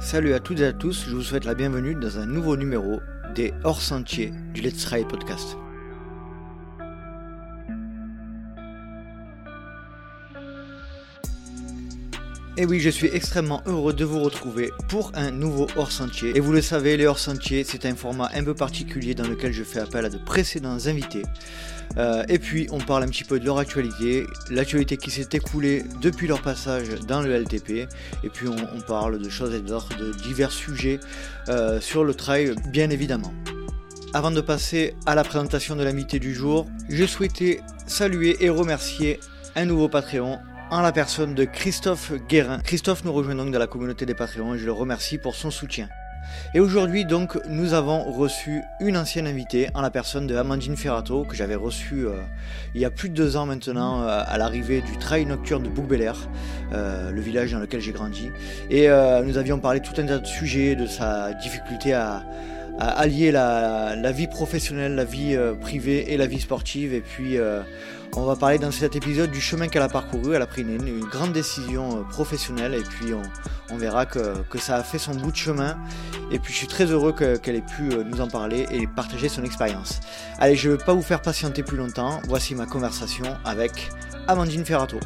Salut à toutes et à tous, je vous souhaite la bienvenue dans un nouveau numéro des Hors Sentiers du Let's Try Podcast. Et oui, je suis extrêmement heureux de vous retrouver pour un nouveau hors-sentier. Et vous le savez, les hors-sentiers, c'est un format un peu particulier dans lequel je fais appel à de précédents invités. Euh, et puis, on parle un petit peu de leur actualité, l'actualité qui s'est écoulée depuis leur passage dans le LTP. Et puis, on, parle de choses et d'autres, de divers sujets euh, sur le trail, bien évidemment. Avant de passer à la présentation de l'invité du jour, je souhaitais saluer et remercier un nouveau Patreon en la personne de Christophe Guérin. Christophe nous rejoint donc dans la communauté des Patreons et je le remercie pour son soutien. Et aujourd'hui donc nous avons reçu une ancienne invitée en la personne de Amandine Ferrato que j'avais reçue euh, il y a plus de deux ans maintenant euh, à l'arrivée du trail nocturne de bouc euh, le village dans lequel j'ai grandi. Et nous avions parlé tout un tas de sujets, de sa difficulté à, allier la, vie professionnelle, la vie privée et la vie sportive et puis on va parler dans cet épisode du chemin qu'elle a parcouru. Elle a pris une, grande décision euh, professionnelle et puis on, verra que, ça a fait son bout de chemin. Et puis je suis très heureux qu'elle ait pu euh, nous en parler et partager son expérience. Allez, je ne vais pas vous faire patienter plus longtemps. Voici ma conversation avec Amandine Ferrato.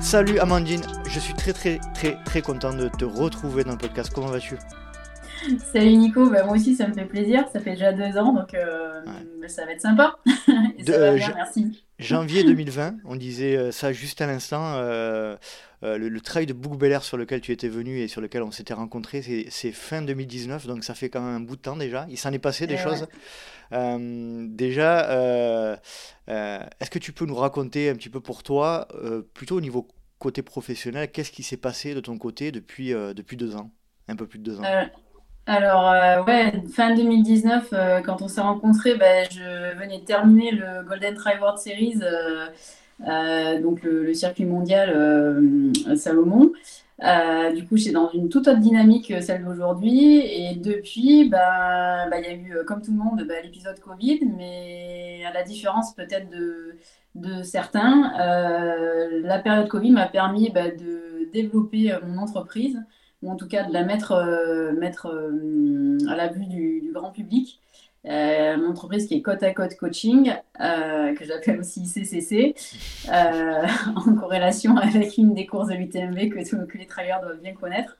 Salut Amandine, je suis très très très très content de te retrouver dans le podcast. Comment vas-tu? Salut Nico, bah, moi aussi ça me fait plaisir, ça fait déjà deux ans donc euh, ça va être sympa. ça va bien, merci. Janvier 2020, on disait euh, ça juste à l'instant, euh, le, trail de Bouc sur lequel tu étais venu et sur lequel on s'était rencontré, c'est fin 2019 donc ça fait quand même un bout de temps déjà, il s'en est passé des eh choses. déjà, est-ce que tu peux nous raconter un petit peu pour toi, plutôt au niveau côté professionnel, qu'est-ce qui s'est passé de ton côté depuis, depuis deux ans un peu plus de deux ans? Alors, euh, ouais, fin 2019, euh, quand on s'est rencontrés, ben, je venais de terminer le Golden Tri World Series, euh, donc le, circuit mondial Salomon. du coup, j'étais dans une toute autre dynamique, celle d'aujourd'hui. Et depuis, ben, ben, il y a eu, comme tout le monde, l'épisode Covid, mais à la différence peut-être de, de certains, la période Covid m'a permis de développer mon entreprise ou en tout cas de la mettre, euh, mettre euh, à la vue du, grand public. Euh, une entreprise qui est Côte à Côte Coaching, que j'appelle aussi CCC, en corrélation avec une des courses de l'UTMB que, que les travailleurs doivent bien connaître.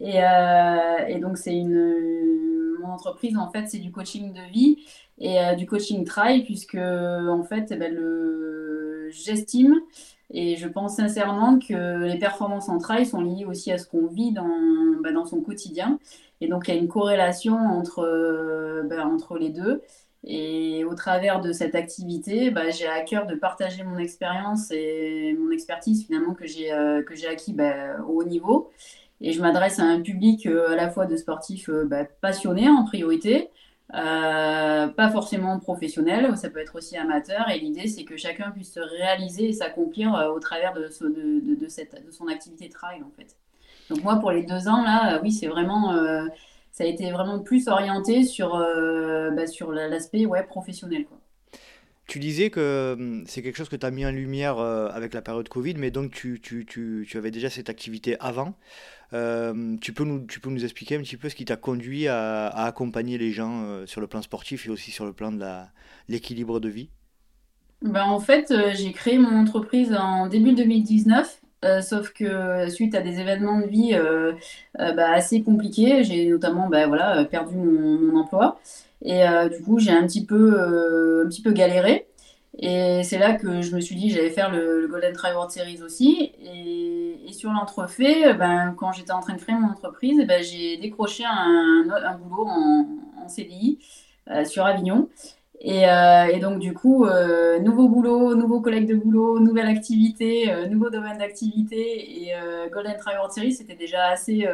Et, et donc, c'est une, mon entreprise, en fait, c'est du coaching de vie et du coaching trail, puisque, en fait, eh ben, j'estime et je pense sincèrement que les performances en trail sont liées aussi à ce qu'on vit dans, bah, dans son quotidien. Et donc, il y a une corrélation entre, euh, bah, entre les deux. Et au travers de cette activité, bah, j'ai à cœur de partager mon expérience et mon expertise finalement que j'ai euh, acquis au haut niveau. Et je m'adresse à un public euh, à la fois de sportifs passionnés en priorité, euh, pas forcément professionnel, ça peut être aussi amateur. Et l'idée, c'est que chacun puisse se réaliser et s'accomplir euh, au travers de, de, de, cette, de son activité de travail, en fait. Donc moi, pour les deux ans, là, euh, oui, c'est vraiment, ça a été vraiment plus orienté sur, bah, sur l'aspect ouais, professionnel. Tu disais que hum, c'est quelque chose que tu as mis en lumière avec la période Covid, mais donc tu, tu, tu, tu avais déjà cette activité avant. Euh, tu, peux nous, expliquer un petit peu ce qui t'a conduit à, accompagner les gens euh, sur le plan sportif et aussi sur le plan de l'équilibre de vie? Ben, En fait, euh, j'ai créé mon entreprise en début 2019. sauf que suite à des événements de vie bah, assez compliqués, j'ai notamment bah, voilà, perdu mon, emploi. Et du coup, j'ai un, petit un petit peu galéré. Et c'est là que je me suis dit j'allais faire le, Golden Try World Series aussi. Et, sur l'entrefait, ben, quand j'étais en train de créer mon entreprise, ben, j'ai décroché un, boulot en, en CDI euh, sur Avignon. Et, euh, et, donc, du coup, euh, nouveau boulot, nouveau collègue de boulot, nouvelle activité, nouveau domaine d'activité. Et Golden Try World Series, c'était déjà assez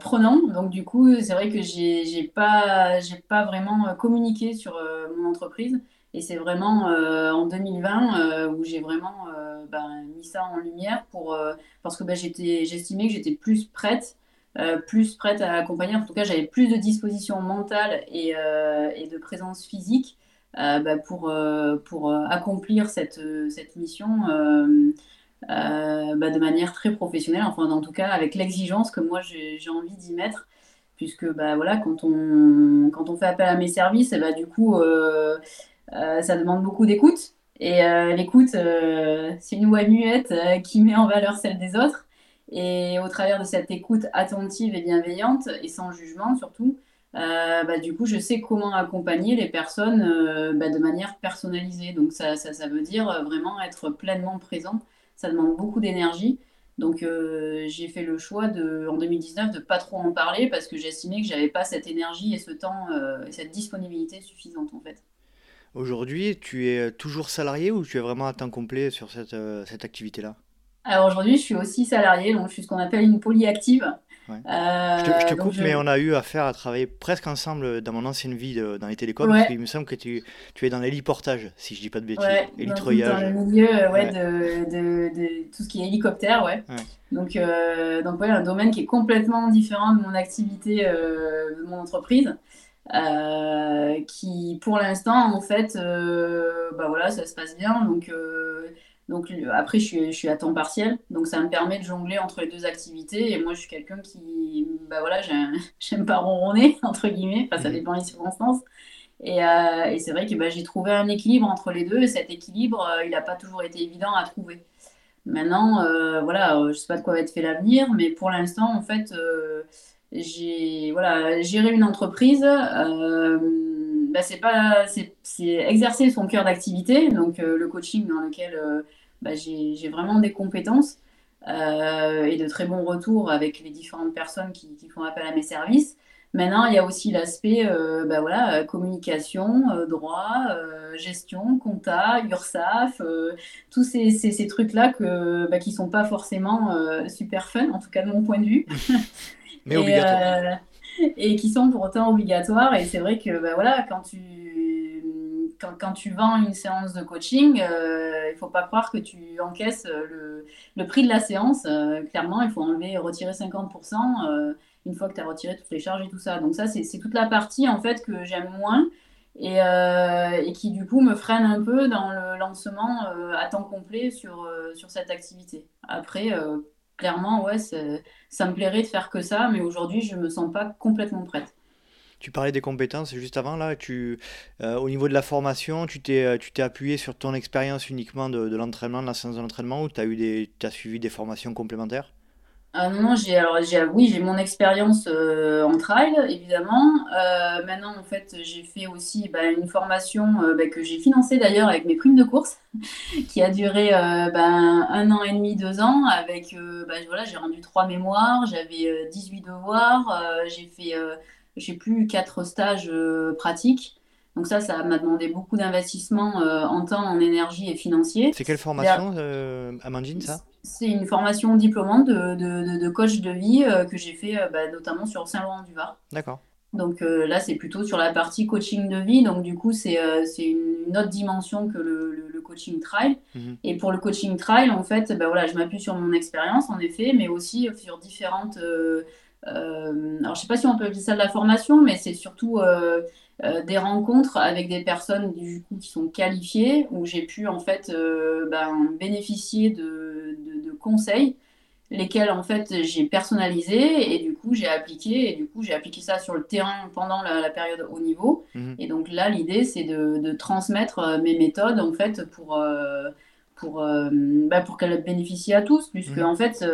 prenant. Donc, du coup, c'est vrai que j'ai pas, pas vraiment communiqué sur mon entreprise. Et c'est vraiment euh, en 2020 euh, où j'ai vraiment euh, ben, mis ça en lumière pour, parce que ben, j'estimais que j'étais plus prête, plus prête à accompagner. En tout cas, j'avais plus de disposition mentale et, et de présence physique ben, pour, pour accomplir cette, cette mission bah, de manière très professionnelle, enfin en tout cas avec l'exigence que moi j'ai envie d'y mettre puisque bah, voilà, quand, on, quand on fait appel à mes services, bah, du coup, ça demande beaucoup d'écoute. Et euh, l'écoute, c'est une voix muette qui met en valeur celle des autres. Et au travers de cette écoute attentive et bienveillante, et sans jugement surtout, bah, du coup, je sais comment accompagner les personnes bah, de manière personnalisée. Donc ça, ça, veut dire vraiment être pleinement présent. Ça demande beaucoup d'énergie. Donc euh, j'ai fait le choix de, en 2019 de pas trop en parler parce que j'estimais que j'avais pas cette énergie et ce temps euh, et cette disponibilité suffisante en fait. Aujourd'hui, tu es toujours salarié ou tu es vraiment à temps complet sur cette, euh, cette activité-là? Alors aujourd'hui, je suis aussi salarié, donc je suis ce qu'on appelle une polyactive. Euh, je te, coupe, mais on a eu affaire à travailler presque ensemble dans mon ancienne vie dans les télécoms. il me semble que tu, tu es dans l'héliportage, si je dis pas de bêtises. Ouais, dans, le milieu ouais, De, de, de, tout ce qui est hélicoptère. Ouais. Donc, euh, donc ouais, un domaine qui est complètement différent de mon activité, euh, de mon entreprise. Qui pour l'instant en fait bah voilà ça se passe bien donc donc après, je suis, je suis, à temps partiel, donc ça me permet de jongler entre les deux activités. Et moi, je suis quelqu'un qui, bah voilà, j'aime pas ronronner entre guillemets. Enfin, ça mhm. dépend des circonstances. Et, euh, et c'est vrai que bah, j'ai trouvé un équilibre entre les deux. Et cet équilibre, euh, il n'a pas toujours été évident à trouver. Maintenant, euh, voilà, je sais pas de quoi va être fait l'avenir, mais pour l'instant, en fait, j'ai voilà, géré une entreprise. Bah, c'est pas, c'est exercer son cœur d'activité, donc le coaching dans lequel bah, j'ai vraiment des compétences euh, et de très bons retours avec les différentes personnes qui, font appel à mes services. Maintenant, il y a aussi l'aspect euh, bah, voilà, communication, euh, droit, gestion, compta, URSAF, tous ces, ces, trucs-là bah, qui ne sont pas forcément super fun, en tout cas de mon point de vue. Mais obligatoires. et qui sont pour autant obligatoires. Et c'est vrai que bah, voilà, quand tu quand, tu vends une séance de coaching, euh, il ne faut pas croire que tu encaisses le, le prix de la séance. Euh, clairement, il faut enlever, retirer 50% euh, une fois que tu as retiré toutes les charges et tout ça. Donc ça, c'est toute la partie en fait que j'aime moins et, et, qui du coup me freine un peu dans le lancement à temps complet sur, sur cette activité. Après, clairement, ouais, ça me plairait de faire que ça, mais aujourd'hui, je ne me sens pas complètement prête. Tu parlais des compétences juste avant, là. Tu, euh, au niveau de la formation, tu t'es, euh, tu t'es appuyé sur ton expérience uniquement de, l'entraînement, de la séance de l'entraînement, ou tu as, eu des, as suivi des formations complémentaires? Ah non, j'ai alors j'ai oui j'ai mon expérience euh, en trail évidemment. maintenant en fait j'ai fait aussi bah, une formation bah, que j'ai financée d'ailleurs avec mes primes de course, qui a duré bah, un an et demi, deux ans. Avec bah, voilà j'ai rendu trois mémoires, j'avais 18 devoirs, j'ai fait j'ai plus quatre stages euh, pratiques. Donc ça, ça m'a demandé beaucoup d'investissement euh, en temps, en énergie et financier. C'est quelle formation, euh, Amandine, ça? C'est une formation diplômante de, de, de coach de vie que j'ai fait bah, notamment sur Saint-Laurent-du-Var. D'accord. Donc là, c'est plutôt sur la partie coaching de vie. Donc du coup, c'est une autre dimension que le, le, coaching trail. Mhm. Et pour le coaching trail, en fait, bah, voilà, je m'appuie sur mon expérience, en effet, mais aussi sur différentes euh, alors, je sais pas si on peut appeler ça de la formation, mais c'est surtout euh, euh, des rencontres avec des personnes du coup qui sont qualifiées, où j'ai pu en fait ben, bénéficier de, de, conseils, lesquels en fait j'ai personnalisé et du coup j'ai appliqué et du coup j'ai appliqué ça sur le terrain pendant la, période haut niveau. Mhm. Et donc là l'idée c'est de, de, transmettre mes méthodes en fait pour pour, bah, pour qu'elles bénéficient à tous, puisque mhm. en fait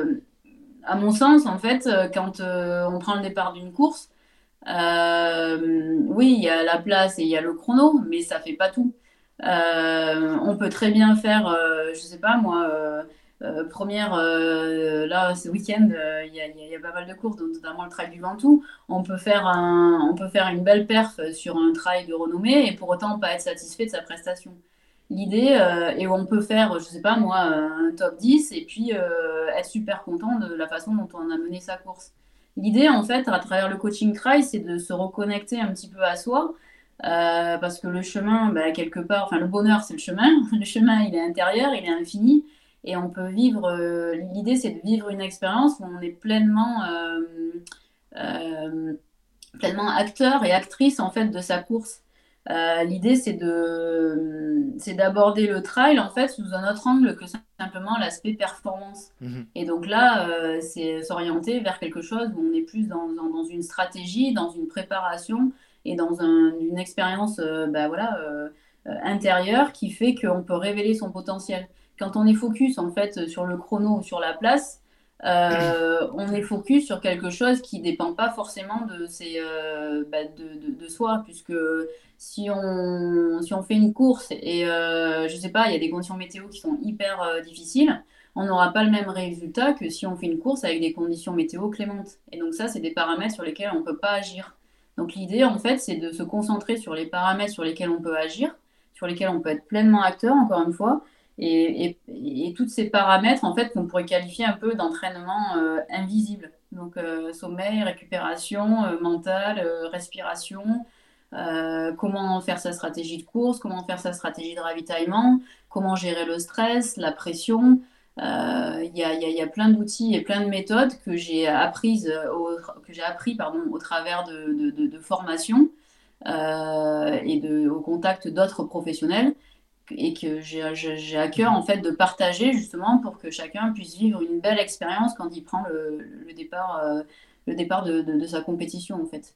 à mon sens, en fait, euh, quand euh, on prend le départ d'une course, euh, oui, il y a la place et il y a le chrono, mais ça fait pas tout. on peut très bien faire, je sais pas moi, première, là ce week-end, il y, a pas mal de courses, notamment le trail du Ventoux. On peut faire un, on peut faire une belle perf sur un trail de renommée et pour autant pas être satisfait de sa prestation l'idée euh, et on peut faire, je sais pas moi, un top 10 et puis euh, être super content de la façon dont on a mené sa course. L'idée, en fait, à travers le coaching trail, c'est de se reconnecter un petit peu à soi. Euh, parce que le chemin, bah, quelque part, enfin le bonheur c'est le chemin, le chemin il est intérieur, il est infini, et on peut vivre, l'idée c'est de vivre une expérience où on est pleinement, pleinement acteur et actrice en fait de sa course. Euh, l'idée, c'est de, c'est d'aborder le trail en fait sous un autre angle que simplement l'aspect performance. Mhm. Et donc là, euh, c'est s'orienter vers quelque chose où on est plus dans, dans, une stratégie, dans une préparation et dans une expérience, euh, bah, voilà, intérieure qui fait qu'on peut révéler son potentiel. Quand on est focus en fait sur le chrono ou sur la place, euh, on est focus sur quelque chose qui dépend pas forcément de, ses, euh, bah, de, de, soi, puisque si on, si on fait une course et euh, je sais pas, il y a des conditions météo qui sont hyper difficiles, on n'aura pas le même résultat que si on fait une course avec des conditions météo clémentes. Et donc ça, c'est des paramètres sur lesquels on ne peut pas agir. Donc l'idée, en fait, c'est de se concentrer sur les paramètres sur lesquels on peut agir, sur lesquels on peut être pleinement acteur, encore une fois, et, et, tous ces paramètres, en fait, qu'on pourrait qualifier un peu d'entraînement euh, invisible. Donc, euh, sommeil, récupération euh, mentale, respiration, comment faire sa stratégie de course, comment faire sa stratégie de ravitaillement, comment gérer le stress, la pression. Il y, a, y, a, plein d'outils et plein de méthodes que j'ai apprises que j'ai appris pardon, au travers de, de, formations et de, au contact d'autres professionnels et que j'ai à cœur en fait de partager justement pour que chacun puisse vivre une belle expérience quand il prend le, départ, euh, le départ de, de, sa compétition en fait.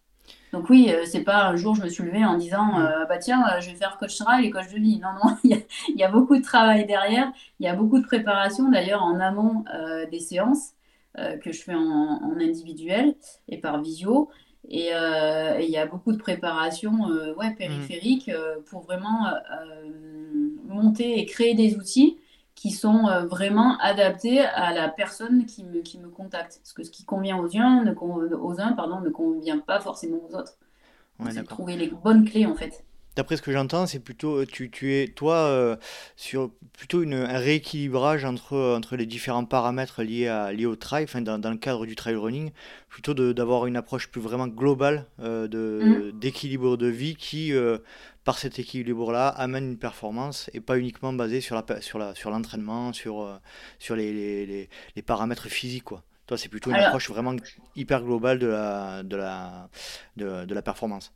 Donc oui, euh, c'est pas un jour je me suis levée en disant mm. euh, bah tiens je vais faire coach trail et coach de vie. Non non, il y, a, beaucoup de travail derrière, il y a beaucoup de préparation d'ailleurs en amont des séances que je fais en, en, individuel et par visio. Euh, et il y a beaucoup de préparation euh, ouais, périphérique euh, pour vraiment monter et créer des outils qui sont vraiment adaptés à la personne qui me, qui me contacte. Parce que ce qui convient aux uns ne, aux uns, pardon, ne convient pas forcément aux autres. Ouais, c'est trouver les bonnes clés en fait. D'après ce que j'entends, c'est plutôt euh, tu, tu es toi euh, sur plutôt une, un rééquilibrage entre, entre les différents paramètres liés, à, liés au trail, enfin dans, dans le cadre du trail running, plutôt d'avoir une approche plus vraiment globale euh, de, mmh. d'équilibre de vie qui, par cet équilibre-là, amène une performance et pas uniquement basée sur, la, sur, la, sur l'entraînement, sur, sur les, les, les, paramètres physiques. Quoi. Toi, c'est plutôt une approche vraiment hyper globale de la, de la, de, de la performance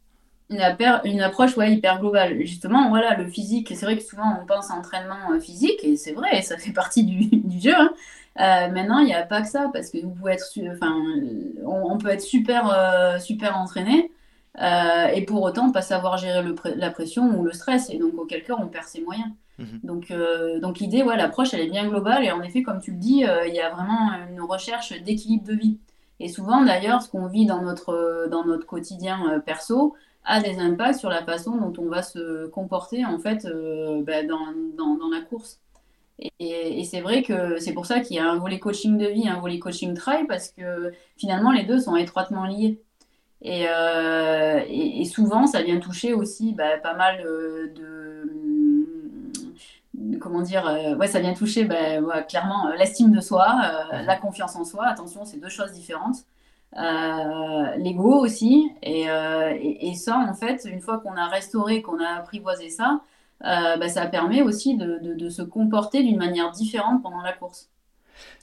une, une approche ouais, hyper globale. Justement, voilà, le physique, c'est vrai que souvent on pense à entraînement euh, physique, et c'est vrai, ça fait partie du, du jeu. Hein. Euh, maintenant, il n'y a pas que ça, parce que vous pouvez être, enfin, on, peut être super, euh, super entraîné, et pour autant pas savoir gérer le, la pression ou le stress, et donc auquel cas on perd ses moyens. Mhm. Donc, donc l'idée, ouais, l'approche, elle est bien globale, et en effet, comme tu le dis, il y a vraiment une recherche d'équilibre de vie. Et souvent, d'ailleurs, ce qu'on vit dans notre, dans notre quotidien perso, a des impacts sur la façon dont on va se comporter en fait euh, bah, dans, dans, dans, la course. Et, et c'est vrai que c'est pour ça qu'il y a un volet coaching de vie, un volet coaching trail, parce que finalement les deux sont étroitement liés. Et, euh, et, souvent, ça vient toucher aussi bah, pas mal de, comment dire, euh, ouais, ça vient toucher bah, clairement l'estime de soi, la confiance en soi. Attention, c'est deux choses différentes. Euh, l'ego aussi. Euh, et, et, ça, en fait, une fois qu'on a restauré, qu'on a apprivoisé ça, euh, bah, ça permet aussi de, de, se comporter d'une manière différente pendant la course.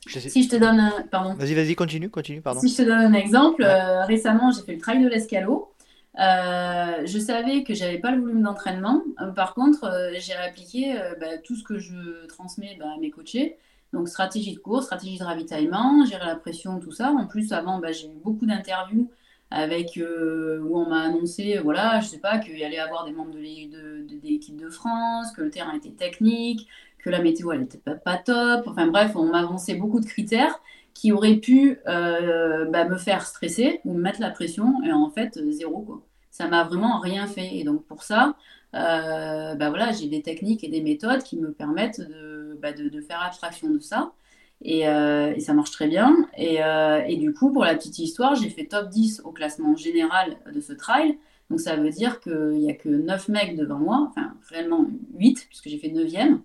Si je te donne un... Pardon. Vas-y, vas-y, continue, continue, pardon. Si je te donne un exemple, récemment, j'ai fait le trail de l'escalot. je savais que j'avais pas le volume d'entraînement. par contre, j'ai réappliqué bah, tout ce que je transmets bah, à mes coachés. Donc stratégie de course, stratégie de ravitaillement, gérer la pression, tout ça. En plus, avant, bah, j'ai eu beaucoup d'interviews avec euh, où on m'a annoncé, voilà, je sais pas, qu'il y allait avoir des membres de, l'équipe de, France, que le terrain était technique, que la météo elle était pas, top. Enfin bref, on m'a avancé beaucoup de critères qui auraient pu euh, bah, me faire stresser ou me mettre la pression. Et en fait, zéro quoi. Ça m'a vraiment rien fait. Et donc pour ça, euh, bah voilà, j'ai des techniques et des méthodes qui me permettent de, bah faire abstraction de ça. Et, euh, ça marche très bien. Et, euh, et, du coup, pour la petite histoire, j'ai fait top 10 au classement général de ce trail. Donc ça veut dire qu'il n'y a que 9 mecs devant moi, enfin réellement 8, puisque j'ai fait 9e.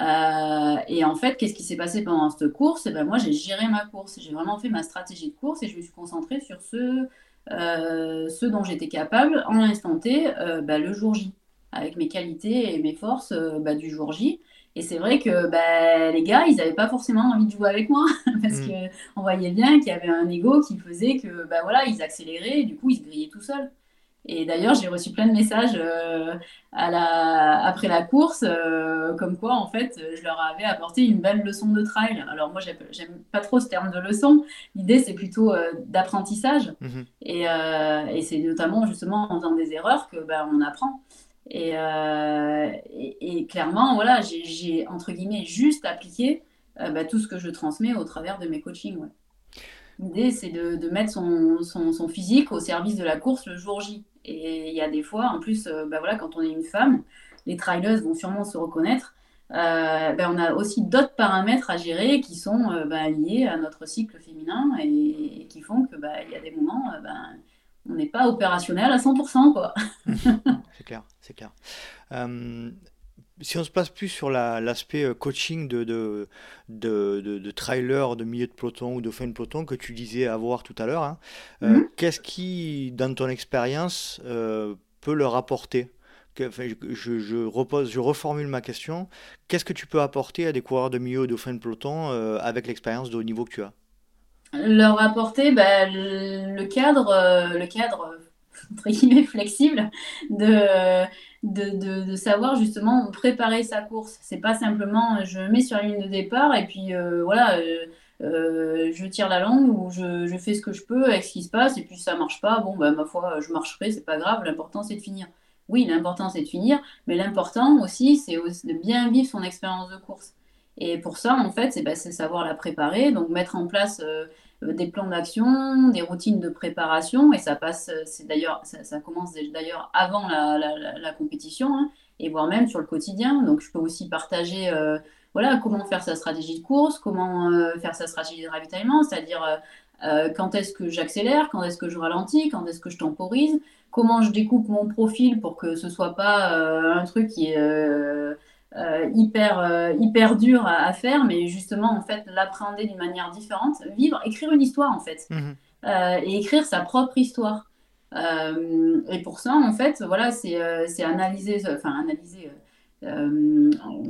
Euh, et en fait, qu'est-ce qui s'est passé pendant cette course? Et eh ben Moi, j'ai géré ma course. J'ai vraiment fait ma stratégie de course et je me suis concentrée sur ce, ce dont j'étais capable en l'instant T bah, le jour J avec mes qualités et mes forces euh, bah, du jour J. Et c'est vrai que bah, les gars, ils n'avaient pas forcément envie de jouer avec moi parce mm. qu'on voyait bien qu'il y avait un ego qui faisait que bah, voilà, ils accéléraient et du coup, ils se grillaient tout seuls. Et d'ailleurs, j'ai reçu plein de messages euh, à la... après la course, euh, comme quoi, en fait, je leur avais apporté une belle leçon de trail. Alors moi, j'aime pas trop ce terme de leçon. L'idée, c'est plutôt euh, d'apprentissage. Mhm. Et, et c'est notamment, justement, en faisant des erreurs que ben, on apprend. Et, et, clairement, voilà, j'ai, entre guillemets, juste appliqué ben, tout ce que je transmets au travers de mes coachings. L'idée, c'est de, de mettre son, son, son, physique au service de la course le jour J. Et il y a des fois, en plus, euh, bah voilà, quand on est une femme, les trailers vont sûrement se reconnaître. Euh, bah, on a aussi d'autres paramètres à gérer qui sont euh, bah, liés à notre cycle féminin et, qui font que il y a des moments, on n'est pas opérationnel à 100%. Quoi. c'est clair, c'est clair si on se place plus sur l'aspect euh, coaching de, de, de, de, trailer, de milieu de peloton ou de fin de peloton que tu disais avoir tout à l'heure, hein, euh, mhm. qu'est-ce qui, dans ton expérience, euh, peut leur apporter? Je, je, repose, je reformule ma question. Qu'est-ce que tu peux apporter à des coureurs de milieu ou de fin de peloton avec l'expérience de haut niveau que tu as? Leur apporter bah, le cadre, le cadre entre guillemets flexible de de, de, savoir justement préparer sa course. C'est pas simplement euh, je me mets sur la ligne de départ et puis euh, voilà, euh, je tire la langue ou je, je, fais ce que je peux avec ce qui se passe et puis ça marche pas, bon bah ma foi je marcherai, c'est pas grave, l'important c'est de finir. Oui, l'important c'est de finir, mais l'important aussi c'est de bien vivre son expérience de course. Et pour ça, en fait, c'est bah, savoir la préparer, donc mettre en place des plans d'action, des routines de préparation, et ça passe, euh, c'est d'ailleurs, ça, commence d'ailleurs avant la, compétition, hein, et voire même sur le quotidien. Donc, je peux aussi partager, euh, voilà, comment faire sa stratégie de course, comment faire sa stratégie de ravitaillement, c'est-à-dire quand est-ce que j'accélère, quand est-ce que je ralentis, quand est-ce que je temporise, comment je découpe mon profil pour que ce soit pas un truc qui est euh, hyper, euh, hyper dur à, faire, mais justement, en fait, l'appréhender d'une manière différente, vivre, écrire une histoire, en fait, mhm. euh, et écrire sa propre histoire. et pour ça, en fait, voilà, c'est analyser, enfin, analyser.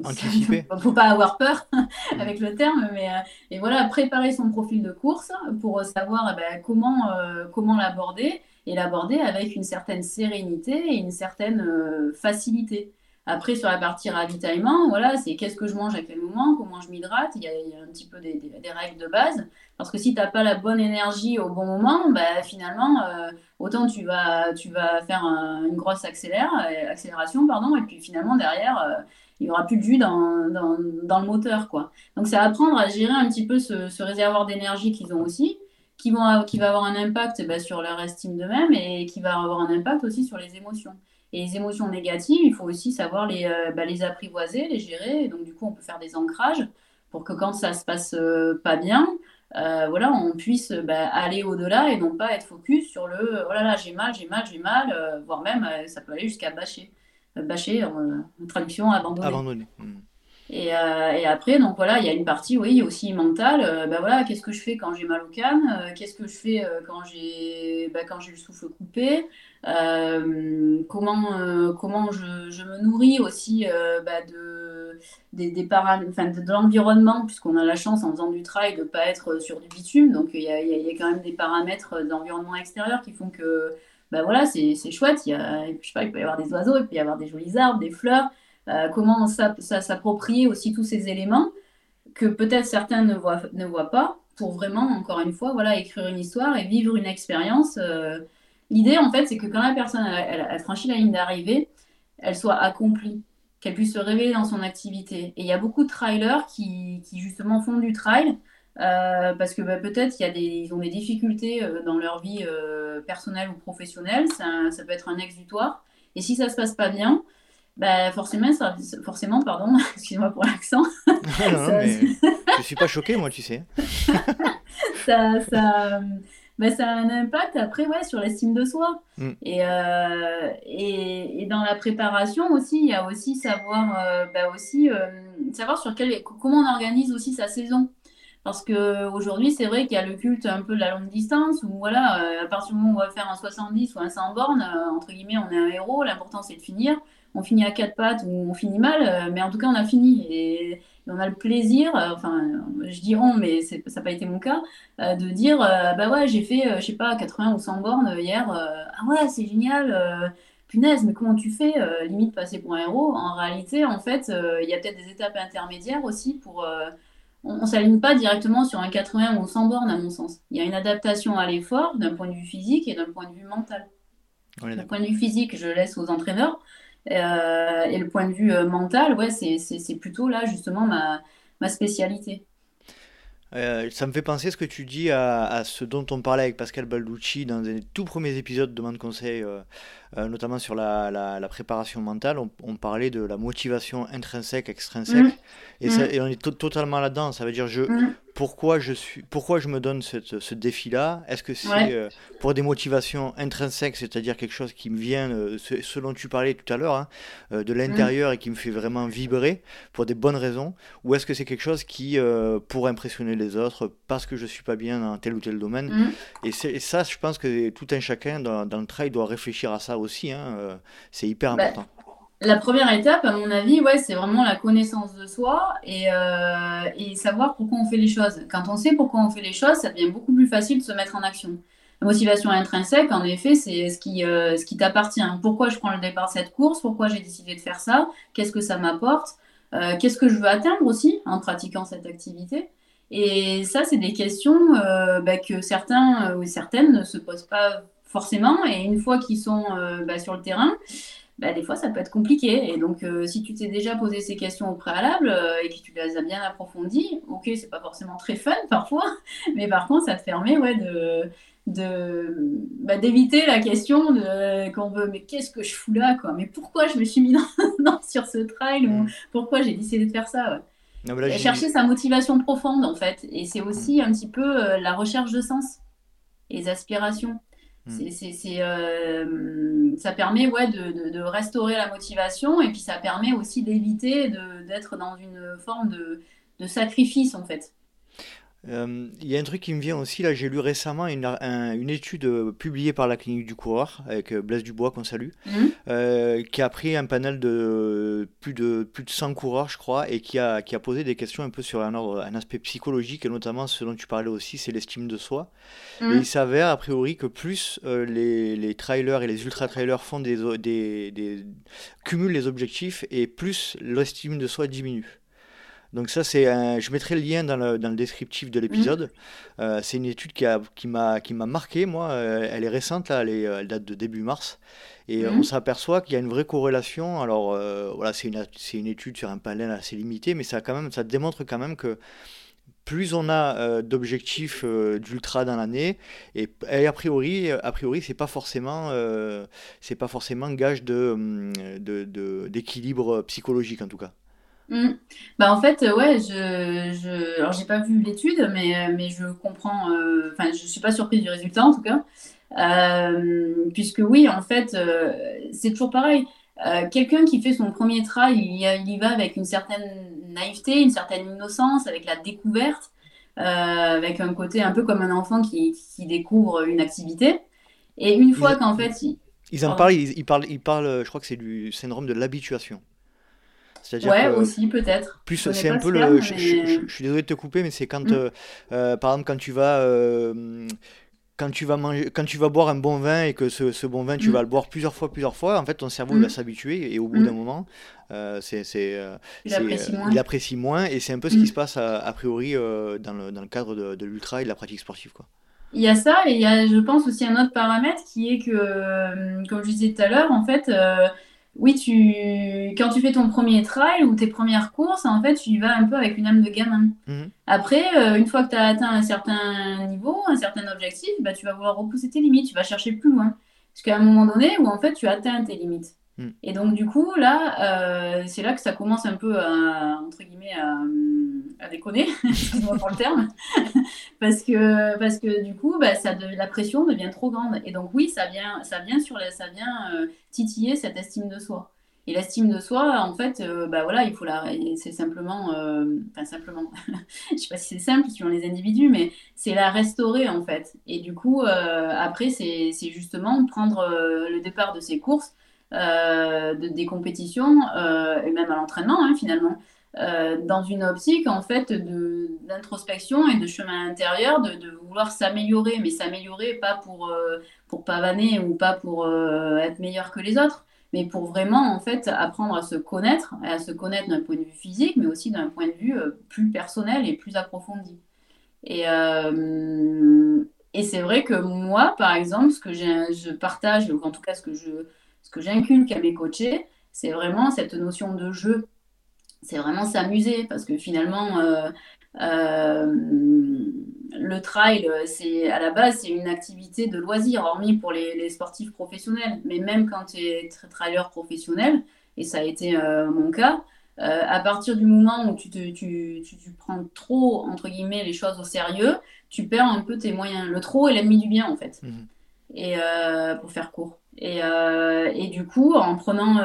Anticiper. faut pas avoir peur avec le terme, mais et voilà, préparer son profil de course pour savoir eh ben, comment, comment l'aborder et l'aborder avec une certaine sérénité et une certaine facilité. Après, sur la partie ravitaillement, voilà, c'est qu'est-ce que je mange à quel moment, comment je m'hydrate. Il, y a un petit peu des, règles de base. Parce que si tu n'as pas la bonne énergie au bon moment, bah, finalement, euh, autant tu vas, tu vas faire une grosse accélère, euh, accélération, pardon, et puis finalement, derrière, euh, il n'y aura plus de jus dans, dans, le moteur. Quoi. Donc, c'est apprendre à gérer un petit peu ce, ce réservoir d'énergie qu'ils ont aussi, qui, vont, qui va avoir un impact bah, sur leur estime d'eux-mêmes et qui va avoir un impact aussi sur les émotions. Et les émotions négatives, il faut aussi savoir les, euh, bah, les apprivoiser, les gérer. donc, du coup, on peut faire des ancrages pour que quand ça se passe euh, pas bien, euh, voilà, on puisse bah, aller au-delà et non pas être focus sur le oh là là, j'ai mal, j'ai mal, j'ai mal, voire même ça peut aller jusqu'à bâcher. bâcher, en, traduction, abandonner. Abandonner. Hmm. Et, et, après, donc voilà, il y a une partie, oui, aussi mentale. ben voilà, qu'est-ce que je fais quand j'ai mal au canne Qu'est-ce que je fais quand j'ai bah, quand j'ai le souffle coupé comment, euh, comment je, me nourris aussi euh, bah, de, des, des enfin, de, l'environnement, puisqu'on a la chance en faisant du trail de ne pas être sur du bitume. Donc il y a, y a, quand même des paramètres d'environnement extérieur qui font que bah, voilà, c'est chouette. Il, y a, je sais pas, il peut y avoir des oiseaux, il peut y avoir des jolis arbres, des fleurs. comment ça, ça s'approprier aussi tous ces éléments que peut-être certains ne voient, ne voient pas pour vraiment, encore une fois, voilà, écrire une histoire et vivre une expérience. L'idée, en fait, c'est que quand la personne a franchi la ligne d'arrivée, elle soit accomplie, qu'elle puisse se révéler dans son activité. Et il y a beaucoup de trailers qui, justement font du trail euh, parce que bah, peut-être ils ont des difficultés euh, dans leur vie euh, personnelle ou professionnelle. Ça, peut être un exutoire. Et si ça se passe pas bien, bah, forcément, ça, forcément, pardon, excuse-moi pour l'accent. non, non, mais je suis pas choqué, moi, tu sais. ça, ça, bah, ça a un impact après ouais, sur l'estime de soi. Mm. Euh, et, et, dans la préparation aussi, il y a aussi savoir, euh, bah aussi, euh, savoir sur quel, comment on organise aussi sa saison. Parce qu'aujourd'hui, c'est vrai qu'il y a le culte un peu de la longue distance, où voilà, à partir du moment où on va faire un 70 ou un 100 bornes, entre guillemets, on est un héros, l'important c'est de finir. On finit à quatre pattes ou on finit mal, mais en tout cas, on a fini. Et, on a le plaisir, enfin, je dis on, mais ça n'a pas été mon cas, de dire, bah ouais, j'ai fait, je sais pas, 80 ou 100 bornes hier, ah ouais, c'est génial punaise, mais comment tu fais Limite passer pour un héros? En réalité, en fait, il y a peut-être des étapes intermédiaires aussi pour on ne s'aligne pas directement sur un 80 ou 100 bornes, à mon sens. Il y a une adaptation à l'effort d'un point de vue physique et d'un point de vue mental. D'un point de vue physique, je laisse aux entraîneurs. Euh, et le point de vue euh, mental, ouais, c'est plutôt là, justement, ma, ma spécialité. Euh, ça me fait penser ce que tu dis à, ce dont on parlait avec Pascal Balducci dans les tout premiers épisodes de Demande Conseil, notamment sur la, la, préparation mentale. On, parlait de la motivation intrinsèque, extrinsèque. Mmh. Et, mmh. et, on est totalement là-dedans. Ça veut dire, je, mmh pourquoi je, suis, pourquoi je me donne cette, ce défi-là? Est-ce que c'est euh, pour des motivations intrinsèques, c'est-à-dire quelque chose qui me vient, euh, ce, dont tu parlais tout à l'heure, hein, euh, de l'intérieur et qui me fait vraiment vibrer pour des bonnes raisons? Ou est-ce que c'est quelque chose qui, pour impressionner les autres, parce que je ne suis pas bien dans tel ou tel domaine? Mm. et, ça, je pense que tout un chacun dans, le travail doit réfléchir à ça aussi. Hein, c'est hyper bah, important. La première étape, à mon avis, ouais, c'est vraiment la connaissance de soi euh, et, savoir pourquoi on fait les choses. Quand on sait pourquoi on fait les choses, ça devient beaucoup plus facile de se mettre en action. La motivation intrinsèque, en effet, c'est ce qui, euh, ce qui t'appartient. Pourquoi je prends le départ de cette course? Pourquoi j'ai décidé de faire ça? Qu'est-ce que ça m'apporte? Euh, Qu'est-ce que je veux atteindre aussi en pratiquant cette activité? Et ça, c'est des questions bah, que certains ou certaines ne se posent pas forcément. Et une fois qu'ils sont bah, sur le terrain, bah, des fois, ça peut être compliqué. Et donc, euh, si tu t'es déjà posé ces questions au préalable euh, et que tu les as bien approfondies, ok, c'est pas forcément très fun parfois, mais par contre, ça te permet ouais, de, de bah, d'éviter la question de qu'on veut mais qu'est-ce que je fous là quoi? Mais pourquoi je me suis mis dans, sur ce trail ou mm. pourquoi j'ai décidé de faire ça chercher sa motivation profonde en fait et c'est aussi un petit peu euh, la recherche de sens et les aspirations Hmm. Euh, ça permet ouais, de, de, restaurer la motivation et puis ça permet aussi d'éviter d'être dans une forme de, de sacrifice en fait. Euh, il y a un truc qui me vient aussi, là j'ai lu récemment une, une, étude euh, publiée par la clinique du coureur, avec euh, Blaise Dubois qu'on salue, mhm. qui a pris un panel de plus, de plus de 100 coureurs je crois, et qui a, qui a posé des questions un peu sur un, ordre, un aspect psychologique, et notamment ce dont tu parlais aussi, c'est l'estime de soi. Mhm. Et il s'avère a priori que plus les, les, trailers et les ultra-trailers font des, des, des, cumulent les objectifs, et plus l'estime de soi diminue. Donc ça, c'est je mettrai le lien dans le, dans le descriptif de l'épisode. Mm. Euh, c'est une étude qui, a, qui, m'a, qui m'a marqué, moi. Euh, elle est récente, là, elle, est, elle date de début mars. Et euh, on s'aperçoit qu'il y a une vraie corrélation. Alors voilà, c'est une, c'est une étude sur un panel assez limité, mais ça, quand même, ça démontre quand même que plus on a d'objectifs d'ultra dans l'année, et, a priori, a priori, c'est pas forcément, c'est pas forcément gage de, de, de, d'équilibre psychologique en tout cas. Mm. Bah en fait, euh, ouais, je, je... alors j'ai pas vu l'étude, mais, euh, mais je comprends, euh, enfin, je suis pas surprise du résultat en tout cas, puisque oui, en fait, c'est toujours pareil. quelqu'un qui fait son premier trail, il y, il y, va avec une certaine naïveté, une certaine innocence, avec la découverte, avec un côté un peu comme un enfant qui, qui découvre une activité. Et une fois qu'en fait, ils en parlent, ils, ils, parlent, ils parlent, je crois que c'est du syndrome de l'habituation. Ouais, aussi peut-être. Plus c'est un peu le. Je, suis désolé de te couper, mais c'est quand, mm. euh, euh, par exemple, quand tu vas. Euh, quand tu, vas manger, quand tu vas boire un bon vin et que ce, ce bon vin, tu mm. vas le boire plusieurs fois, plusieurs fois, en fait, ton cerveau va mm. s'habituer et au bout d'un moment, c'est, il, apprécie il, apprécie moins. Et c'est un peu ce qui se passe a, priori dans, le, dans, le, cadre de, de l'ultra et de la pratique sportive. Quoi. Il y a ça et il y a, je pense, aussi un autre paramètre qui est que, comme je disais tout à l'heure, en fait, oui, tu, quand tu fais ton premier trail ou tes premières courses, en fait, tu y vas un peu avec une âme de gamin. Mhm. Après, euh, une fois que tu as atteint un certain niveau, un certain objectif, bah, tu vas vouloir repousser tes limites, tu vas chercher plus loin. Jusqu'à un moment donné où, en fait, tu atteins tes limites. Mm. Et donc, du coup, là, euh, c'est là que ça commence un peu à, entre guillemets, à, déconner, excuse-moi pour le terme, parce que, parce que du coup, bah, ça la pression devient trop grande. Et donc, oui, ça vient, ça vient, sur ça vient euh, titiller cette estime de soi. Et l'estime de soi, en fait, euh, bah voilà, il faut la, c'est simplement, enfin simplement, je sais pas si c'est simple suivant les individus, mais c'est la restaurer en fait. Et du coup, après, c'est justement prendre le départ de ces courses des compétitions et même à l'entraînement hein, finalement. dans une optique en fait d'introspection et de chemin intérieur, de, de vouloir s'améliorer, mais s'améliorer pas pour, pour pavaner ou pas pour être meilleur que les autres, mais pour vraiment en fait apprendre à se connaître, à se connaître d'un point de vue physique, mais aussi d'un point de vue euh, plus personnel et plus approfondi. Et, euh, et c'est vrai que moi, par exemple, ce que je partage, ou en tout cas ce que je que j'inculque à mes coachés, c'est vraiment cette notion de jeu. C'est vraiment s'amuser parce que finalement, euh, le trail, c'est à la base, c'est une activité de loisir, hormis pour les, sportifs professionnels. Mais même quand tu es trailer professionnel, et ça a été euh, mon cas, euh, à partir du moment où tu, te, tu, tu, prends trop, entre guillemets, les choses au sérieux, tu perds un peu tes moyens. Le trop est l'ennemi du bien, en fait. Mhm. Et euh, pour faire court. Et, et, du coup, en prenant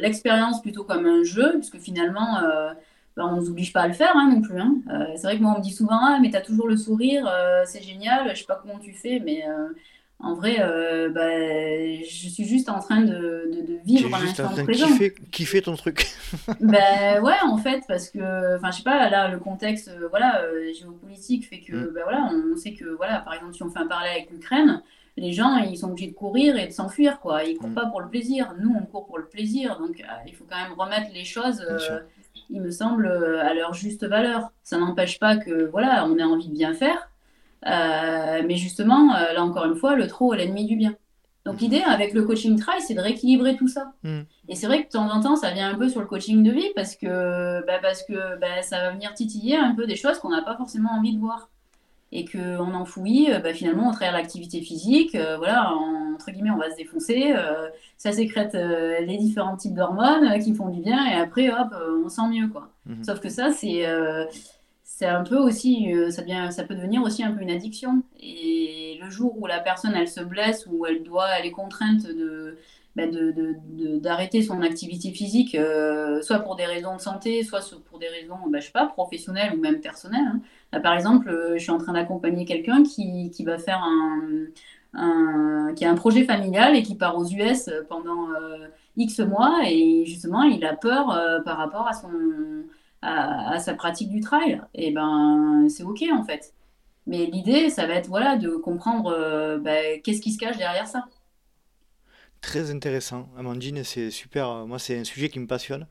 l'expérience plutôt comme un jeu, puisque finalement, bah, on ne nous oblige pas à le faire hein, non plus. Hein. Euh, c'est vrai que moi, on me dit souvent Ah, mais tu as toujours le sourire, euh, c'est génial, je sais pas comment tu fais, mais euh, en vrai, bah, je suis juste en train de, de, vivre l'instant présent. Kiffer, kiffer ton truc. ben ouais, en fait, parce que, enfin, je sais pas, là, le contexte voilà, géopolitique fait que, mm. ben, voilà, on sait que, voilà, par exemple, si on fait un parallèle avec l'Ukraine, les gens, ils sont obligés de courir et de s'enfuir, quoi. Ils courent mm. pas pour le plaisir. Nous, on court pour le plaisir. Donc, il faut quand même remettre les choses il me semble, euh, à leur juste valeur. Ça n'empêche pas que, voilà, on ait envie de bien faire, euh, mais justement, euh, là encore une fois, le trop est l'ennemi du bien. Donc l'idée avec le coaching try, c'est de rééquilibrer tout ça. Hmm. Et c'est vrai que de temps en temps, ça vient un peu sur le coaching de vie parce que, bah, parce que bah, ça va venir titiller un peu des choses qu'on n'a pas forcément envie de voir et qu'on enfouit euh, bah, finalement au travers de l'activité physique. Euh, voilà, entre guillemets, on va se défoncer. Euh, ça sécrète les différents types d'hormones qui font du bien et après, hop, on sent mieux. quoi. Mhm. Sauf que ça, c'est c'est un peu aussi, ça, devient, ça peut devenir aussi un peu une addiction. Et le jour où la personne, elle se blesse, ou elle doit, elle est contrainte de, bah, d'arrêter son activité physique, soit pour des raisons de santé, soit pour des raisons, bah, je sais pas, professionnelles ou même personnelles. Hein. Bah, par exemple, euh, je suis en train d'accompagner quelqu'un qui, qui, va faire un, qui a un projet familial et qui part aux US pendant euh, X mois et justement il a peur euh, par rapport à son à, sa pratique du trail. Et ben c'est ok en fait. Mais l'idée, ça va être voilà de comprendre ben, qu'est-ce qui se cache derrière ça. Très intéressant, Amandine, c'est super. Moi, c'est un sujet qui me passionne.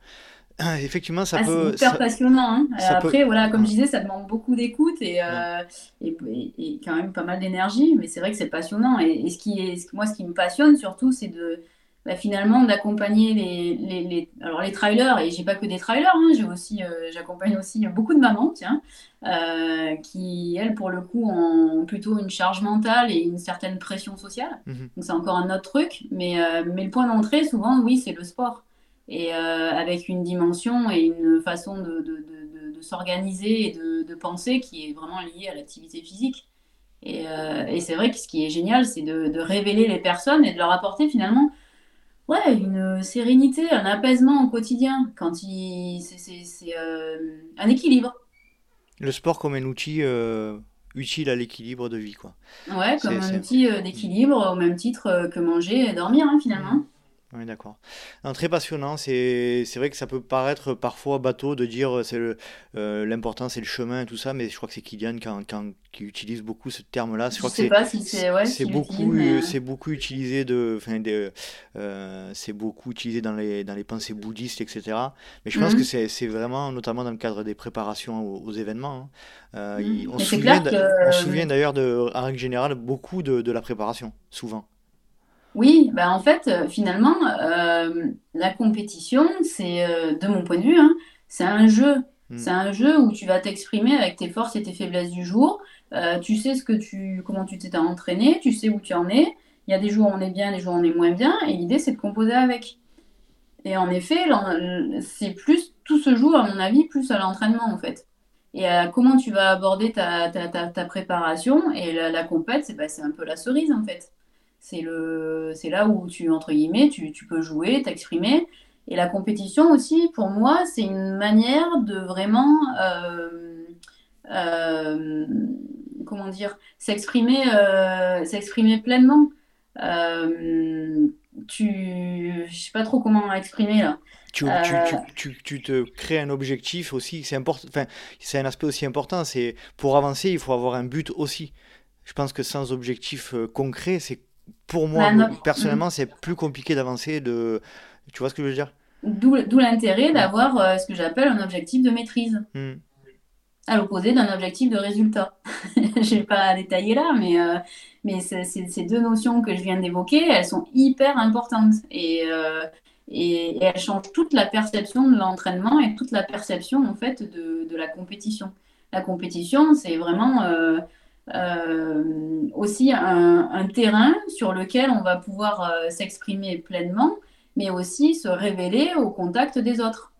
Effectivement, ça ah, peut. C'est hyper passionnant. Hein. Après, voilà, comme je disais, ça demande beaucoup d'écoute et, euh, et, et, quand même pas mal d'énergie, mais c'est vrai que c'est passionnant. Et, ce qui est, moi, ce qui me passionne surtout, c'est de bah, finalement d'accompagner les, les, les, alors les trailers. Et j'ai pas que des trailers, hein, j'ai aussi, euh, j'accompagne aussi beaucoup de mamans, tiens, euh, qui elles, pour le coup, ont plutôt une charge mentale et une certaine pression sociale. Mhm. Donc c'est encore un autre truc, mais, mais le point d'entrée, souvent, oui, c'est le sport et euh, avec une dimension et une façon de, de, de, s'organiser et de, penser qui est vraiment liée à l'activité physique. Et, euh, et c'est vrai que ce qui est génial, c'est de, révéler les personnes et de leur apporter finalement ouais, une sérénité, un apaisement au quotidien, quand c'est euh, un équilibre. Le sport comme un outil utile à l'équilibre de vie. Quoi. Ouais, comme un outil d'équilibre, au même titre que manger et dormir, hein, finalement. Oui, d'accord. Très passionnant. C'est vrai que ça peut paraître parfois bateau de dire euh, c'est euh, l'important c'est le chemin et tout ça, mais je crois que c'est Kylian qui utilise beaucoup ce terme-là. Je, ne sais pas si c'est ouais, c'est beaucoup euh, c'est beaucoup utilisé de c'est beaucoup utilisé dans les dans les pensées bouddhistes etc. Mais je pense mhm. que c'est vraiment notamment dans le cadre des préparations aux, événements. Hein. Mhm. on, se souvient, on se souvient d'ailleurs de en règle générale beaucoup de, de la préparation souvent. Oui, bah en fait, euh, finalement, euh, la compétition, c'est, euh, de mon point de vue, hein, c'est un jeu. Hmm. C'est un jeu où tu vas t'exprimer avec tes forces et tes faiblesses du jour. tu sais ce que tu, comment tu t'es entraîné, tu sais où tu en es. Il y a des jours où on est bien, des jours où on est moins bien, et l'idée, c'est de composer avec. Et en effet, c'est plus, tout se joue, à mon avis, plus à l'entraînement, en fait. Et à comment tu vas aborder ta, ta, ta, préparation. Et la, la compète, c'est bah, un peu la cerise, en fait. C'est le, c'est là où tu entre guillemets, tu, tu peux jouer, t'exprimer. Et la compétition aussi, pour moi, c'est une manière de vraiment, euh, euh, comment dire, s'exprimer, euh, s'exprimer pleinement. tu, je sais pas trop comment exprimer là. Tu, tu, tu, tu, te crées un objectif aussi, c'est important, enfin, c'est un aspect aussi important, c'est pour avancer, il faut avoir un but aussi. Je pense que sans objectif concret, c'est pour moi bah, personnellement, c'est plus compliqué d'avancer de tu vois ce que je veux dire? D'où, l'intérêt d'avoir euh, ce que j'appelle un objectif de maîtrise, Hmm. à l'opposé d'un objectif de résultat. Je vais pas détailler là, mais, euh, mais ces deux notions que je viens d'évoquer, elles sont hyper importantes et, euh, et, et elles changent toute la perception de l'entraînement et toute la perception en fait de, de la compétition. La compétition, c'est vraiment aussi un, un terrain sur lequel on va pouvoir euh, s'exprimer pleinement, mais aussi se révéler au contact des autres.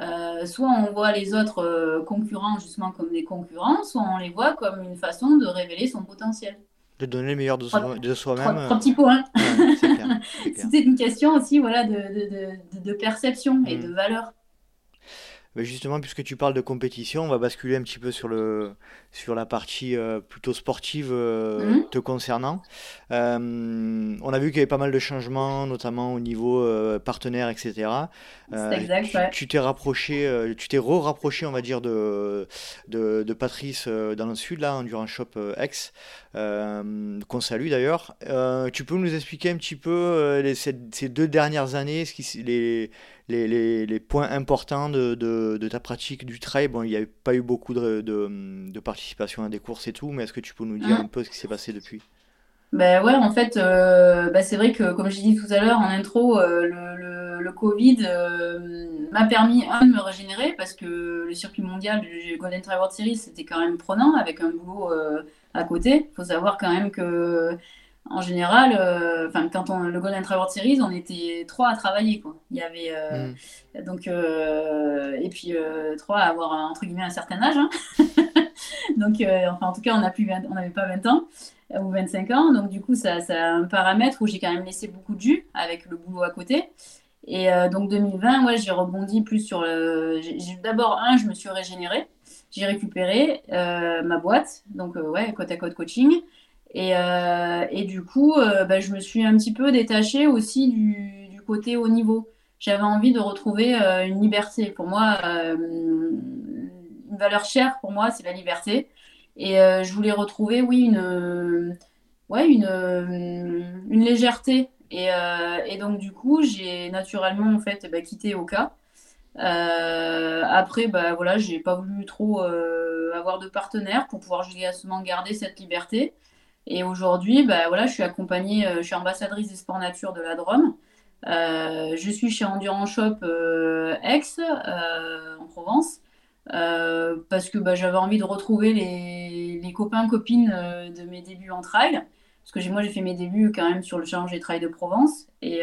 Euh, soit on voit les autres euh, concurrents justement comme des concurrents, soit on les voit comme une façon de révéler son potentiel. De donner le meilleur de, Trois, soi- de trois- soi-même. euh, trois petits points. ouais, c'est clair, c'est clair. C'était une question aussi voilà, de, de- de- de perception et de Hmm. valeur. Justement, puisque tu parles de compétition, on va basculer un petit peu sur le, sur la partie euh, plutôt sportive euh, Mhm. te concernant. Euh, on a vu qu'il y avait pas mal de changements, notamment au niveau partenaire, etc. Exact, tu ouais. tu t'es rapproché, tu t'es re-rapproché, on va dire, de, de, de Patrice dans le sud, là, Endurance Shop euh, X, qu'on salue d'ailleurs. Tu peux nous expliquer un petit peu les, ces, ces deux dernières années, ce qui, les, les, les, les points importants de, de, de ta pratique du trail? Bon, il n'y a pas eu beaucoup de, participation à des courses et tout, mais est-ce que tu peux nous dire un peu ce qui s'est passé depuis? Ben ouais, en fait, euh, bah c'est vrai que, comme j'ai dit tout à l'heure en intro, euh, le, le, le Covid euh, m'a permis, un, de me régénérer parce que le circuit mondial du Golden Trail World Series, c'était quand même prenant avec un boulot à côté. Il faut savoir quand même que, en général, euh, quand on, le Golden World Series, on était trois à travailler, quoi. Il y avait, euh, Hmm. donc, euh, et puis, euh, trois à avoir, entre guillemets, un certain âge, hein. Donc, enfin, en tout cas, on n'a plus 20 on n'avait pas 20 ans ou 25 ans. Donc, du coup, ça, ça a un paramètre où j'ai quand même laissé beaucoup de jus avec le boulot à côté. Et donc, 2020, ouais, j'ai rebondi plus sur le. D'abord, un, je me suis régénérée. J'ai récupéré ma boîte, donc, ouais, côte à côte coaching. Et, euh, et du coup, euh, bah, je me suis un petit peu détachée aussi du, du côté haut niveau. J'avais envie de retrouver euh, une liberté. Pour moi, euh, une valeur chère pour moi, c'est la liberté. Et je voulais retrouver, oui, une, ouais, une, une légèreté. Et, et donc, du coup, j'ai naturellement, en fait, bah, quitté Oka. Après, bah, voilà, j'ai pas voulu trop avoir de partenaire pour pouvoir justement garder cette liberté. Et aujourd'hui, bah, voilà, je suis accompagnée, euh, je suis ambassadrice des sports nature de la Drôme. Euh, je suis chez Endurance Shop euh, Aix, euh, en Provence. Parce que bah, j'avais envie de retrouver les, copains, copines de mes débuts en trail. Parce que moi, j'ai fait mes débuts quand même sur le Challenge des Trails de Provence. Et,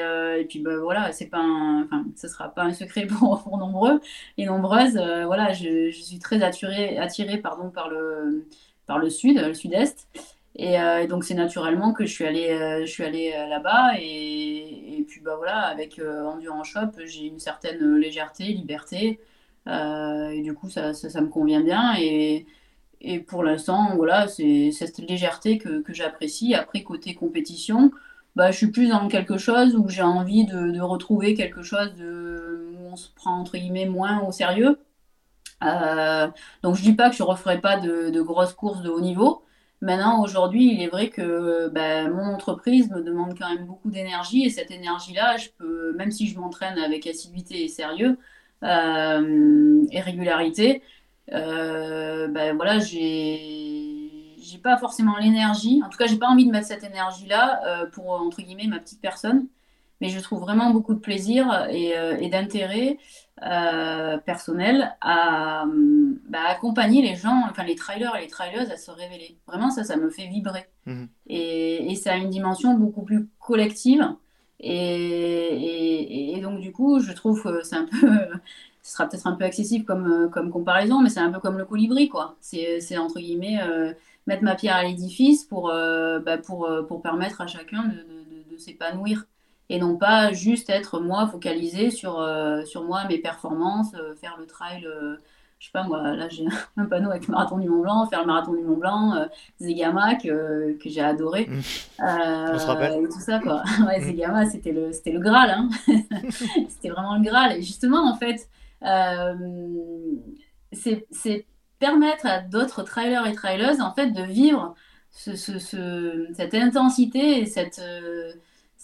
puis, bah, voilà, c'est pas un, ce sera pas un secret pour, nombreux et nombreuses. Voilà, je, je suis très attirée, attirée pardon, par le, par le sud, le sud-est. Et, euh, et donc, c'est naturellement que je suis allée, euh, je suis allée euh, là-bas. Et, et puis, bah, voilà, avec Endurance Shop, j'ai une certaine légèreté, liberté. Et du coup, ça, ça, me convient bien. Et, et pour l'instant, voilà, c'est cette légèreté que, que j'apprécie. Après, côté compétition, bah, je suis plus dans quelque chose où j'ai envie de, de retrouver quelque chose de, où on se prend entre guillemets moins au sérieux. Donc, je dis pas que je referai pas de, de grosses courses de haut niveau. Maintenant, aujourd'hui, il est vrai que bah, mon entreprise me demande quand même beaucoup d'énergie et cette énergie-là, je peux, même si je m'entraîne avec assiduité et sérieux euh, et régularité, euh, ben voilà, j'ai pas forcément l'énergie. En tout cas, j'ai pas envie de mettre cette énergie-là euh, pour entre guillemets ma petite personne. Mais je trouve vraiment beaucoup de plaisir et, euh, et d'intérêt euh, personnel à bah, accompagner les gens, enfin les trailers et les traileuses à se révéler. Vraiment, ça, ça me fait vibrer. Mhm. Et, et ça a une dimension beaucoup plus collective. Et, et, et donc, du coup, je trouve que c'est un peu ce sera peut-être un peu excessif comme, euh, comme comparaison, mais c'est un peu comme le colibri, quoi. C'est, entre guillemets euh, mettre ma pierre à l'édifice pour, euh, bah, pour, euh, pour permettre à chacun de, de, de- de s'épanouir. Et non pas juste être moi focalisé sur, euh, sur moi, mes performances, euh, faire le trail, euh, je sais pas moi, là j'ai un panneau avec Marathon du Mont Blanc, faire le Marathon du Mont Blanc, euh, Zegama que, que j'ai adoré. Mmh. On se rappelle? Et tout ça quoi. Ouais, mmh. Zegama c'était le, c'était le Graal. Hein. c'était vraiment le Graal. Et justement en fait, c'est, c'est permettre à d'autres trailers et trailers en fait de vivre ce, ce, cette intensité et cette,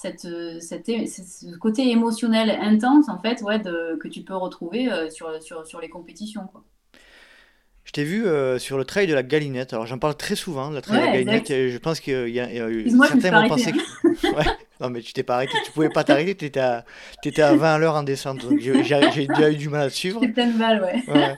cette, cette, ce côté émotionnel intense en fait ouais, de, que tu peux retrouver sur, sur, sur les compétitions. Quoi. Je t'ai vu euh, sur le trail de la galinette. Alors j'en parle très souvent, le trail de la galinette. je pense qu'il y a, certains vont penser que. ouais. Non, mais tu t'es pas arrêté, tu pouvais pas t'arrêter, tu étais, à... étais à 20 à l'heure en descente. Donc j'ai déjà eu du mal à suivre. C'était plein de balles, ouais.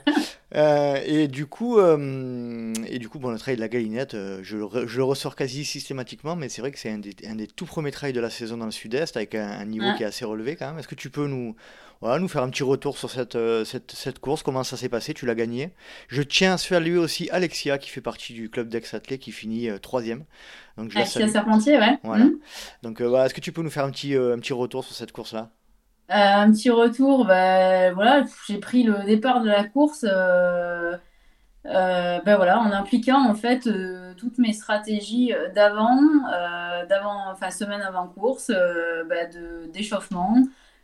Euh, et du coup, euh, et du coup bon, le trail de la galinette, je, le, je, le ressors quasi systématiquement, mais c'est vrai que c'est un des, un des, tout premiers trails de la saison dans le sud-est avec un, niveau qui est assez relevé quand même. Est-ce que tu peux nous, voilà, nous faire un petit retour sur cette, euh, cette, cette course, comment ça s'est passé, tu l'as gagné. Je tiens à saluer aussi Alexia qui fait partie du club d'ex-athlètes qui finit euh, troisième. Donc je Alexia Serpentier, ouais. Voilà. Mhm. Donc euh, voilà, est-ce que tu peux nous faire un petit, un petit retour sur cette course-là? Un petit retour, ben voilà, j'ai pris le départ de la course. ben voilà, en impliquant en fait toutes mes stratégies d'avant, d'avant, enfin semaine avant course, ben, de d'échauffement,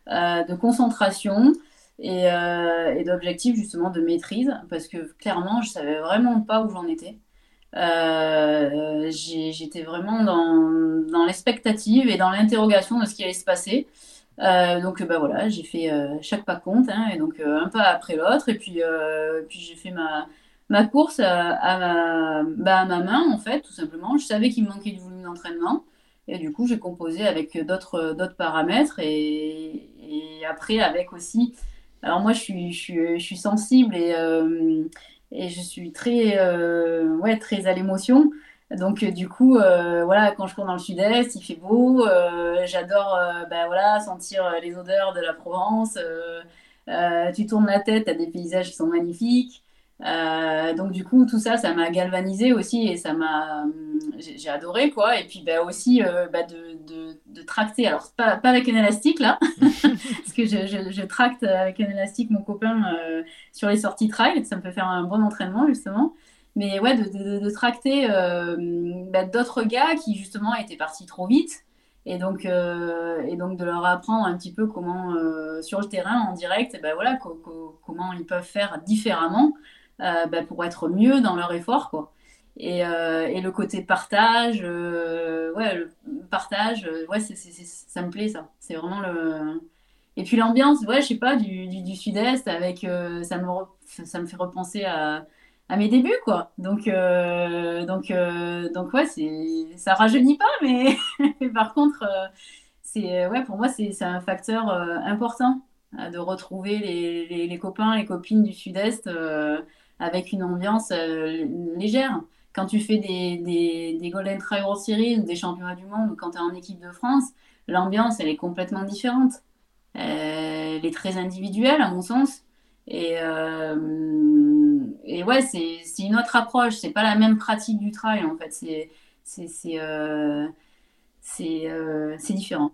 euh, de concentration et, euh, d'objectifs justement de maîtrise parce que clairement je savais vraiment pas où j'en étais. Euh, j'étais vraiment dans, dans l'expectative et dans l'interrogation de ce qui allait se passer. Donc bah voilà, j'ai fait chaque pas compte, hein, et donc un pas après l'autre, et puis, puis j'ai fait ma, ma course à, à, ma, bah, à, ma, main en fait, tout simplement. Je savais qu'il me manquait du volume d'entraînement, et du coup j'ai composé avec d'autres paramètres, et, et après, avec aussi. Alors, moi, je suis, je suis, sensible et, euh, et je suis très, euh, ouais, très à l'émotion. Donc, du coup, euh, voilà, quand je cours dans le sud-est, il fait beau. J'adore ben, voilà, sentir les odeurs de la Provence. tu tournes la tête, tu as des paysages qui sont magnifiques. Euh, donc du coup tout ça ça m'a galvanisé aussi et ça m'a j'ai adoré quoi et puis bah, aussi euh, bah, de, de, de, tracter alors pas, pas avec un élastique là parce que je, je, je, tracte avec un élastique mon copain euh, sur les sorties trail ça me fait faire un bon entraînement justement mais ouais de, de tracter bah, d'autres gars qui justement étaient partis trop vite et donc, et donc de leur apprendre un petit peu comment sur le terrain en direct bah, voilà comment ils peuvent faire différemment euh, bah, pour être mieux dans leur effort, quoi. Et, euh, et, le côté partage, euh, ouais, partage, ouais, ça me plaît ça. C'est vraiment le. Et puis l'ambiance, ouais, je sais pas, du, du, sud-est, avec, ça, me ça me fait repenser à, à mes débuts, quoi. Donc, donc, donc ouais, c'est, ça rajeunit pas, mais, par contre, c'est, ouais, pour moi, c'est, un facteur important de retrouver les, les, copains, les copines du sud-est avec une ambiance euh, légère. Quand tu fais des, des, des Golden World Series ou des championnats du monde ou quand tu es en équipe de France, l'ambiance, elle est complètement différente. Euh, elle est très individuelle, à mon sens. Et, euh, et ouais, c'est une autre approche. C'est pas la même pratique du trail, en fait. C'est c'est euh, c'est différent.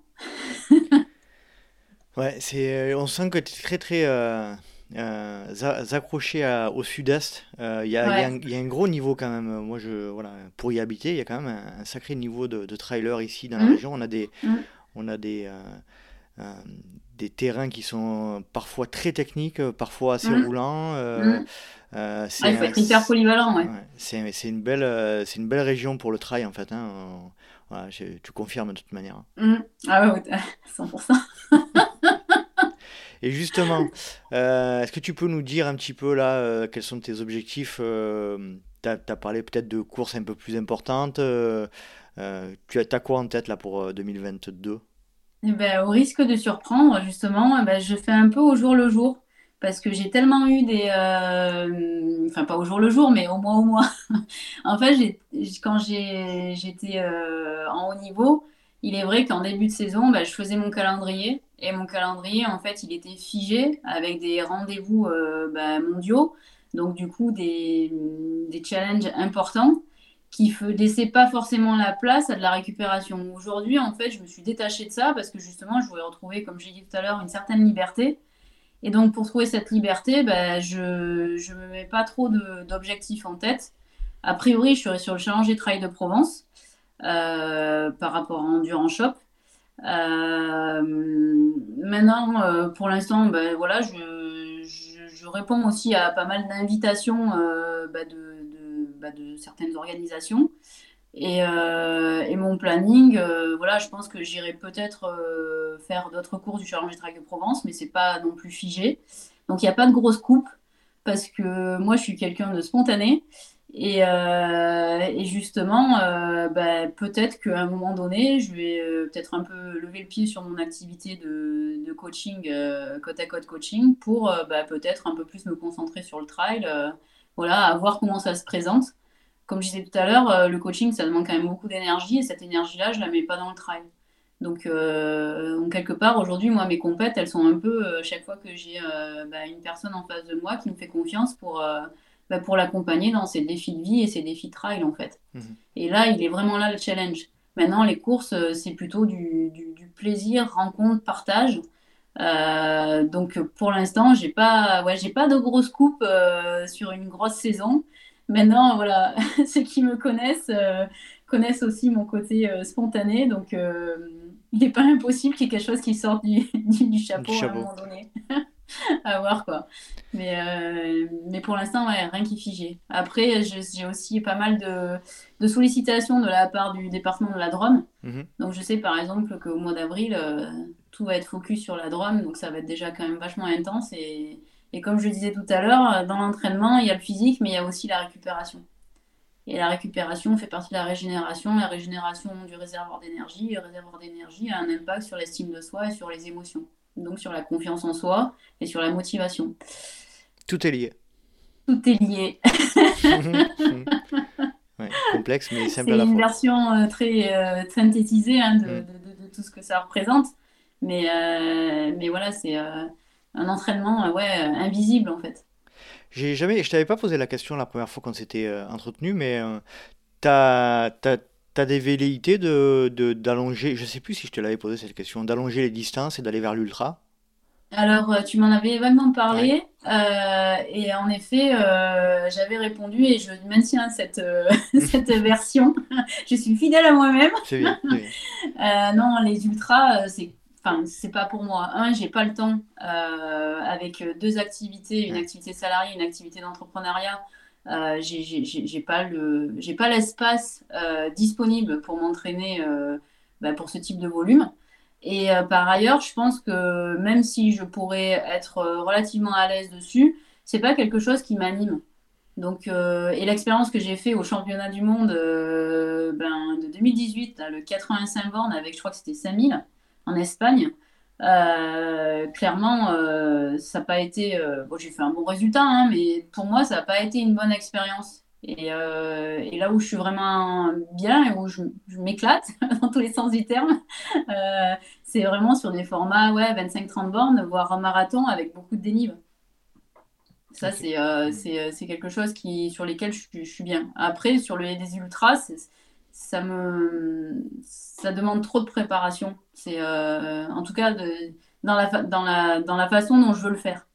ouais, c'est on sent que tu es très, très euh, accrocher au sud-est. Euh, il y, a un gros niveau quand même. Moi, je, voilà, pour y habiter, il y a quand même un, sacré niveau de, de, trailer ici dans la mmh. région. On a des, mmh. on a des, euh, des terrains qui sont parfois très techniques, parfois assez mmh. roulants. Euh, ah, il faut être hyper polyvalent. Ouais. c'est une, belle, c'est une belle région pour le trail en fait. Hein. tu confirmes de toute manière. Ah ouais, 100%. Et justement, euh, est-ce que tu peux nous dire un petit peu là euh, quels sont tes objectifs euh, Tu as, parlé peut-être de courses un peu plus importantes. tu as, as, quoi en tête là pour 2022 eh ben, Au risque de surprendre, justement, eh ben, je fais un peu au jour le jour. Parce que j'ai tellement eu des. Enfin, pas au jour le jour, mais au mois au mois. en fait, quand j'étais en haut niveau, il est vrai qu'en début de saison, ben, je faisais mon calendrier et mon calendrier, en fait, il était figé avec des rendez-vous euh, bah, mondiaux, donc du coup des, des challenges importants qui ne laissaient pas forcément la place à de la récupération. Aujourd'hui, en fait, je me suis détachée de ça parce que justement, je voulais retrouver, comme j'ai dit tout à l'heure, une certaine liberté. Et donc, pour trouver cette liberté, ben, je ne me mets pas trop d'objectifs en tête. A priori, je serai sur le Challenger Trail de Provence euh, par rapport à Endurance Shop. Euh, maintenant, euh, pour l'instant, ben, voilà, je, je, réponds aussi à pas mal d'invitations ben, de, de, ben, de, certaines organisations. Et, et, mon planning, voilà, je pense que j'irai peut-être faire d'autres courses du Challenger Trail de Provence, mais c'est pas non plus figé. Donc il n'y a pas de grosse coupe parce que moi je suis quelqu'un de spontané et, euh, justement, euh, bah, peut-être qu'à un moment donné, je vais euh, peut-être un peu lever le pied sur mon activité de, de coaching, côte à côte coaching, pour bah, peut-être un peu plus me concentrer sur le trail, voilà, à voir comment ça se présente. Comme je disais tout à l'heure, le coaching, ça demande quand même beaucoup d'énergie, et cette énergie-là, je la mets pas dans le trail. Donc, donc quelque part, aujourd'hui, moi, mes compètes, elles sont un peu, chaque fois que j'ai bah, une personne en face de moi qui me fait confiance pour bah, pour l'accompagner dans ses défis de vie et ses défis de trail en fait. Mhm. Et là, il est vraiment là le challenge. Maintenant, les courses, euh, c'est plutôt du, du, plaisir, rencontre, partage. Euh, donc pour l'instant, j'ai pas, ouais, j'ai pas de grosse coupe euh, sur une grosse saison. Maintenant, voilà, ceux qui me connaissent connaissent aussi mon côté spontané, donc il n'est pas impossible qu'il y ait quelque chose qui sorte du, du, chapeau, du chapeau, à un moment donné. à voir quoi. Mais, euh, mais pour l'instant, ouais, rien qui figé. Après, j'ai aussi pas mal de, de, sollicitations de la part du département de la Drôme. Mhm. Donc je sais par exemple qu'au mois d'avril, euh, tout va être focus sur la Drôme, donc ça va être déjà quand même vachement intense. Et, et comme je disais tout à l'heure, dans l'entraînement, il y a le physique, mais il y a aussi la récupération. Et la récupération fait partie de la régénération. La régénération du réservoir d'énergie. Le réservoir d'énergie a un impact sur l'estime de soi et sur les émotions donc sur la confiance en soi et sur la motivation. Tout est lié. Tout est lié. complexe mais simple à la fois. C'est une version euh, très euh, synthétisée hein, mm. de, de, tout ce que ça représente. Mais, euh, mais voilà, c'est un entraînement ouais, invisible en fait. J'ai jamais, je t'avais pas posé la question la première fois qu'on s'était entretenu, mais tu as, tu as des velléités de, d'allonger, je sais plus si je te l'avais posé cette question, d'allonger les distances et d'aller vers l'ultra? Alors, euh, tu m'en avais vaguement parlé, euh, et en effet, euh, j'avais répondu, et je maintiens cette, cette version. je suis fidèle à moi-même. C'est bien. non, les ultras, c'est Enfin, c'est pas pour moi. Un, j'ai pas le temps avec deux activités, une activité salariée, une activité d'entrepreneuriat, euh, j'ai pas le j'ai pas l'espace euh, disponible pour m'entraîner euh, bah, pour ce type de volume. Et euh, par ailleurs je pense que même si je pourrais être relativement à l'aise dessus c'est pas quelque chose qui m'anime. Donc et l'expérience que j'ai fait au championnat du monde ben, de 2018 le 85 bornes avec je crois que c'était 5000 en Espagne euh, clairement, euh, ça n'a pas été. Euh, bon, j'ai fait un bon résultat, hein, mais pour moi, ça n'a pas été une bonne expérience. Et, et, là où je suis vraiment bien et où je, m'éclate dans tous les sens du terme, c'est vraiment sur des formats ouais, 25-30 bornes, voire un marathon avec beaucoup de dénive. Ça, c'est c'est quelque chose qui, sur lesquels je, je, suis bien. Après, sur les, les ultras, ça me ça demande trop de préparation. C'est euh, en tout cas de, dans, la dans, la, dans la façon dont je veux le faire.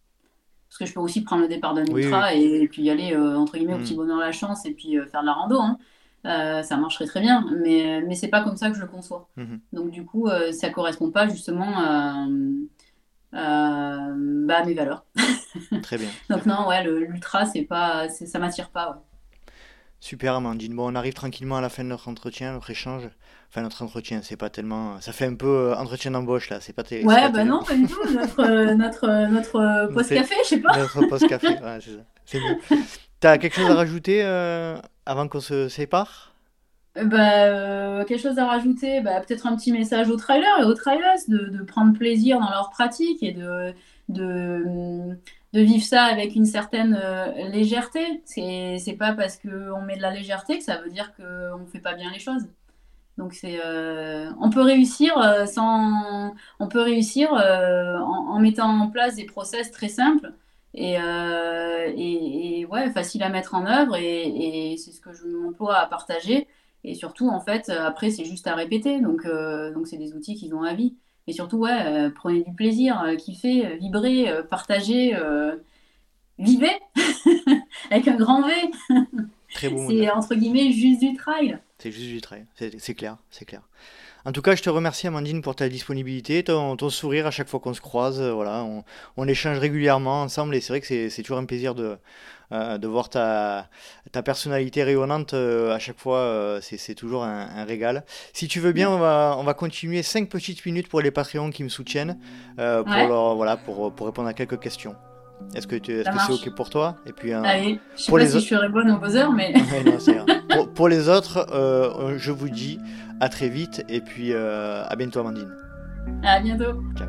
Parce que je peux aussi prendre le départ d'un ultra et, puis y aller euh, entre guillemets au mm. petit bonheur la chance et puis euh, faire de la rando. Hein. ça marcherait très bien, mais, mais c'est pas comme ça que je le conçois. Mm-hmm. Donc du coup, ça correspond pas justement à, bah, mes valeurs. très bien. Donc non, ouais, l'ultra, c'est pas, ça m'attire pas. Ouais. Super Amandine. Bon, on arrive tranquillement à la fin de notre entretien, notre échange. Enfin, notre entretien, c'est pas tellement. Ça fait un peu euh, entretien d'embauche là, c'est pas. Ouais, bah non, pas du tout. Notre, euh, notre, euh, notre post café, je sais pas. Notre post café, ouais, c'est ça. C'est mieux. T'as quelque chose à rajouter avant qu'on se sépare? Bah, quelque chose à rajouter, bah, peut-être un petit message aux trailers et aux trailers de, de prendre plaisir dans leur pratique et de, de, de vivre ça avec une certaine euh, légèreté. C'est, c'est pas parce qu'on met de la légèreté que ça veut dire qu'on ne fait pas bien les choses. Donc c'est, euh, on peut réussir euh, sans, on peut réussir en, mettant en place des process très simples et, et, ouais, facile à mettre en œuvre et, c'est ce que je m'emploie à partager. Et surtout, en fait, après, c'est juste à répéter. Donc, donc c'est des outils qui ont à vie. Et surtout, ouais, prenez du plaisir, kiffez, vibrez, partagez, vivez avec un grand V. Très beau. c'est entre guillemets juste du trail. C'est juste du trail, c'est clair, c'est clair. En tout cas, je te remercie Amandine pour ta disponibilité, ton, sourire à chaque fois qu'on se croise. Euh, voilà, on, échange régulièrement ensemble et c'est vrai que c'est toujours un plaisir de, euh, de voir ta, ta personnalité rayonnante euh, à chaque fois. c'est toujours un, régal. Si tu veux bien, on va, on va continuer 5 petites minutes pour les Patreons qui me soutiennent pour, voilà, pour, pour répondre à quelques questions. Est-ce que c'est ok pour toi? Et puis Allez, je sais pas si je serai bonne au buzzer, mais. pour, pour, les autres, je vous dis à très vite et puis euh, à bientôt Amandine. À bientôt. Ciao.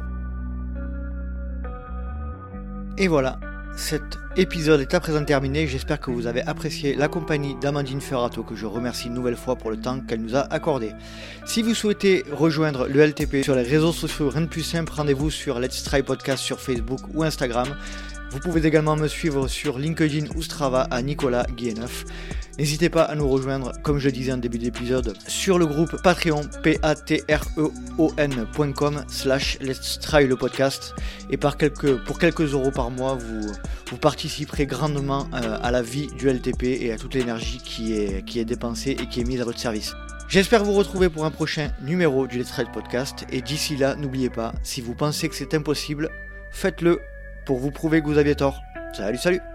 Et voilà, cet épisode est à présent terminé. J'espère que vous avez apprécié la compagnie d'Amandine Ferrato, que je remercie une nouvelle fois pour le temps qu'elle nous a accordé. Si vous souhaitez rejoindre le LTP sur les réseaux sociaux, rien de plus simple, rendez-vous sur Let's Try Podcast sur Facebook ou Instagram. Vous pouvez également me suivre sur LinkedIn ou Strava à Nicolas Guilleneuf. N'hésitez pas à nous rejoindre, comme je disais en début d'épisode, sur le groupe Patreon, p a t r e o ncom slash Let's Try le podcast. Et par quelques, pour quelques euros par mois, vous, vous participerez grandement euh, à la vie du LTP et à toute l'énergie qui est, qui est dépensée et qui est mise à votre service. J'espère vous retrouver pour un prochain numéro du Let's Try podcast. Et d'ici là, n'oubliez pas, si vous pensez que c'est impossible, faites-le pour vous prouver que vous aviez tort. Salut, salut